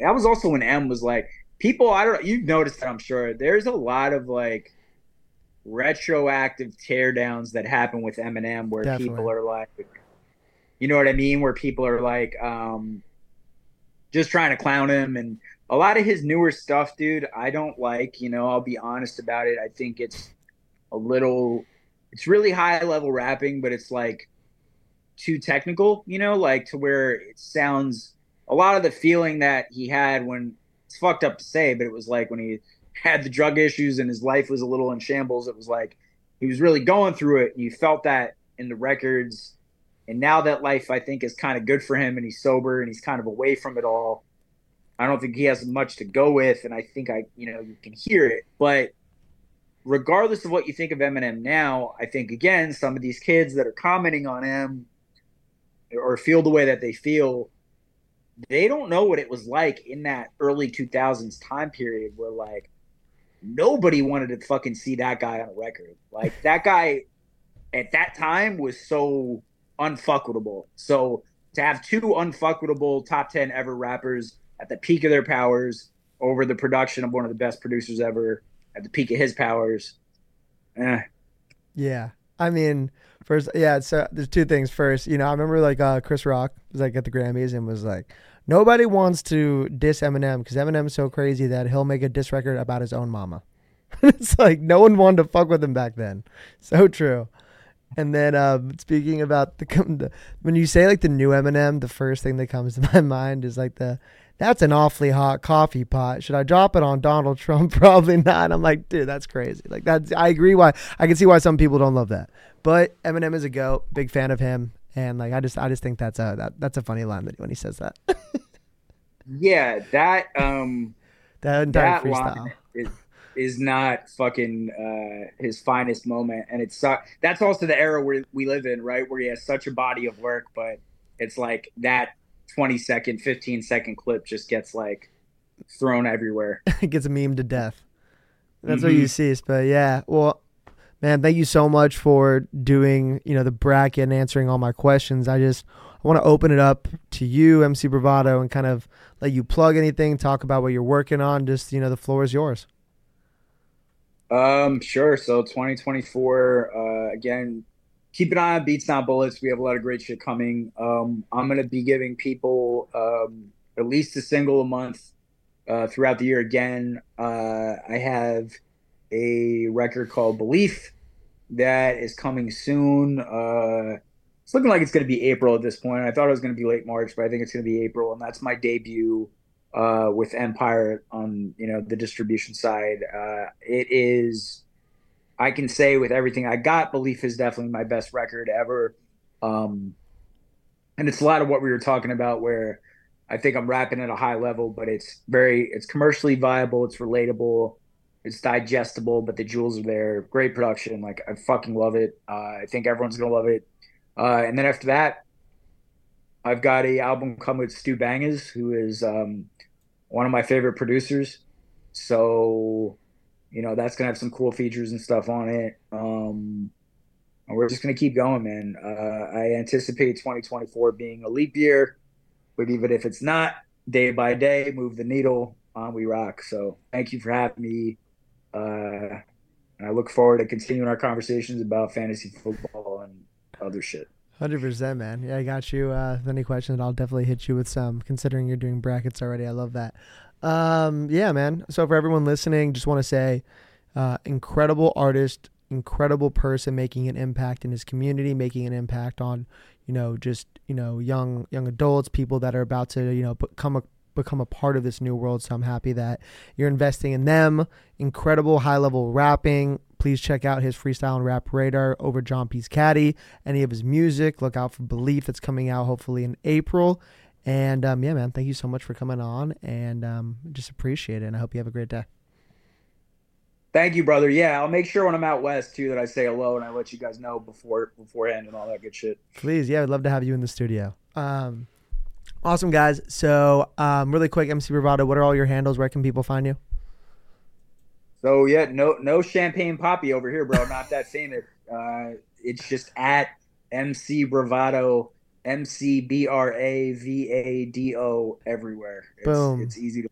that was also when Em was like people. I don't. You've noticed that, I'm sure. There's a lot of like retroactive teardowns that happen with Eminem, where Definitely. people are like, you know what I mean, where people are like, um, just trying to clown him and a lot of his newer stuff, dude, I don't like. You know, I'll be honest about it. I think it's a little, it's really high level rapping, but it's like too technical, you know, like to where it sounds a lot of the feeling that he had when it's fucked up to say, but it was like when he had the drug issues and his life was a little in shambles, it was like he was really going through it. And you felt that in the records. And now that life, I think, is kind of good for him and he's sober and he's kind of away from it all I don't think he has much to go with, and I think I, you know, you can hear it. But regardless of what you think of Eminem now, I think again, some of these kids that are commenting on him or feel the way that they feel, they don't know what it was like in that early 2000s time period where like nobody wanted to fucking see that guy on a record. Like that guy at that time was so unfuckable. So to have two unfuckable top 10 ever rappers at the peak of their powers over the production of one of the best producers ever at the peak of his powers. Eh. Yeah. I mean, first, yeah, so there's two things. First, you know, I remember like uh, Chris Rock was like at the Grammys and was like, nobody wants to diss Eminem because Eminem's so crazy that he'll make a diss record about his own mama. it's like no one wanted to fuck with him back then. So true. And then uh, speaking about the, the when you say like the new Eminem, the first thing that comes to my mind is like the that's an awfully hot coffee pot. Should I drop it on Donald Trump? Probably not. I'm like, dude, that's crazy. Like that's I agree why I can see why some people don't love that. But Eminem is a goat, big fan of him, and like I just I just think that's a that, that's a funny line that when he says that. yeah, that um that entire that freestyle is, is not fucking uh his finest moment and it's uh, that's also the era where we live in, right? Where he has such a body of work, but it's like that 20 second, 15 second clip just gets like thrown everywhere. it gets memed to death. That's mm-hmm. what you see. But yeah, well, man, thank you so much for doing, you know, the bracket and answering all my questions. I just I want to open it up to you, MC Bravado, and kind of let you plug anything, talk about what you're working on. Just, you know, the floor is yours. Um, sure. So 2024, uh, again, keep an eye on Beats Not Bullets. We have a lot of great shit coming. Um, I'm gonna be giving people um, at least a single a month uh, throughout the year. Again, uh, I have a record called Belief that is coming soon. Uh, it's looking like it's going to be April at this point. I thought it was going to be late March, but I think it's going to be April, and that's my debut uh, with Empire on you know the distribution side. Uh, it is I can say with everything I got, Belief is definitely my best record ever. Um, and it's a lot of what we were talking about where I think I'm rapping at a high level, but it's very, it's commercially viable, it's relatable, it's digestible, but the jewels are there. Great production. Like, I fucking love it. Uh, I think everyone's going to love it. Uh, and then after that, I've got a album come with Stu Bangas, who is um, one of my favorite producers. So you know that's gonna have some cool features and stuff on it. Um, we're just gonna keep going, man. Uh, I anticipate 2024 being a leap year, but even if it's not, day by day, move the needle. On we rock. So thank you for having me. Uh, and I look forward to continuing our conversations about fantasy football and other shit. Hundred percent, man. Yeah, I got you. Uh, if any questions, I'll definitely hit you with some. Considering you're doing brackets already, I love that. Um, yeah, man. So for everyone listening, just want to say, uh, incredible artist, incredible person, making an impact in his community, making an impact on, you know, just you know, young young adults, people that are about to you know become a become a part of this new world. So I'm happy that you're investing in them. Incredible high level rapping. Please check out his freestyle and rap radar over John P's Caddy. Any of his music. Look out for Belief that's coming out hopefully in April. And um, yeah, man, thank you so much for coming on, and um, just appreciate it. And I hope you have a great day. Thank you, brother. Yeah, I'll make sure when I'm out west too that I say hello and I let you guys know before beforehand and all that good shit. Please, yeah, I'd love to have you in the studio. Um, awesome, guys. So, um, really quick, MC Bravado, what are all your handles? Where can people find you? So yeah, no no champagne poppy over here, bro. Not that famous. Uh, it's just at MC Bravado M C B R A V A D O everywhere. It's, Boom. It's easy to.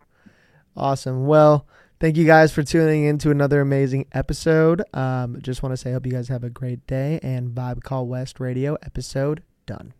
Awesome. Well, thank you guys for tuning in to another amazing episode. Um, just want to say, I hope you guys have a great day and Vibe Called West Radio episode done.